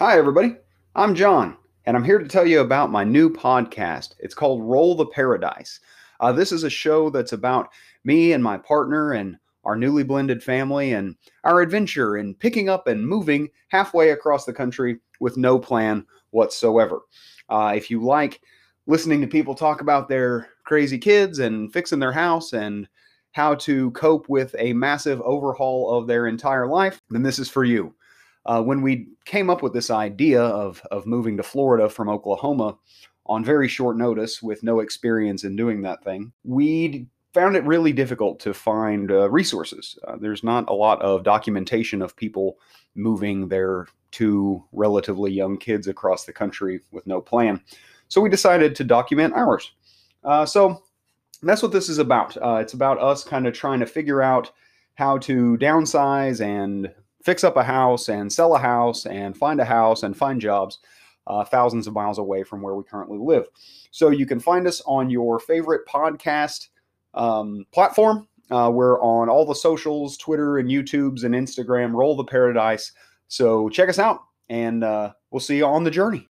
Hi, everybody. I'm John, and I'm here to tell you about my new podcast. It's called Roll the Paradise. Uh, this is a show that's about me and my partner and our newly blended family and our adventure in picking up and moving halfway across the country with no plan whatsoever. Uh, if you like listening to people talk about their crazy kids and fixing their house and how to cope with a massive overhaul of their entire life, then this is for you uh, when we came up with this idea of, of moving to Florida from Oklahoma on very short notice with no experience in doing that thing, we found it really difficult to find uh, resources. Uh, there's not a lot of documentation of people moving their two relatively young kids across the country with no plan. So we decided to document ours. Uh, so that's what this is about. Uh, it's about us kind of trying to figure out how to downsize and fix up a house and sell a house and find a house and find jobs uh, thousands of miles away from where we currently live. So you can find us on your favorite podcast um, platform. Uh, we're on all the socials, Twitter and YouTube's and Instagram. Roll the Paradise. So check us out, and uh, we'll see you on the journey.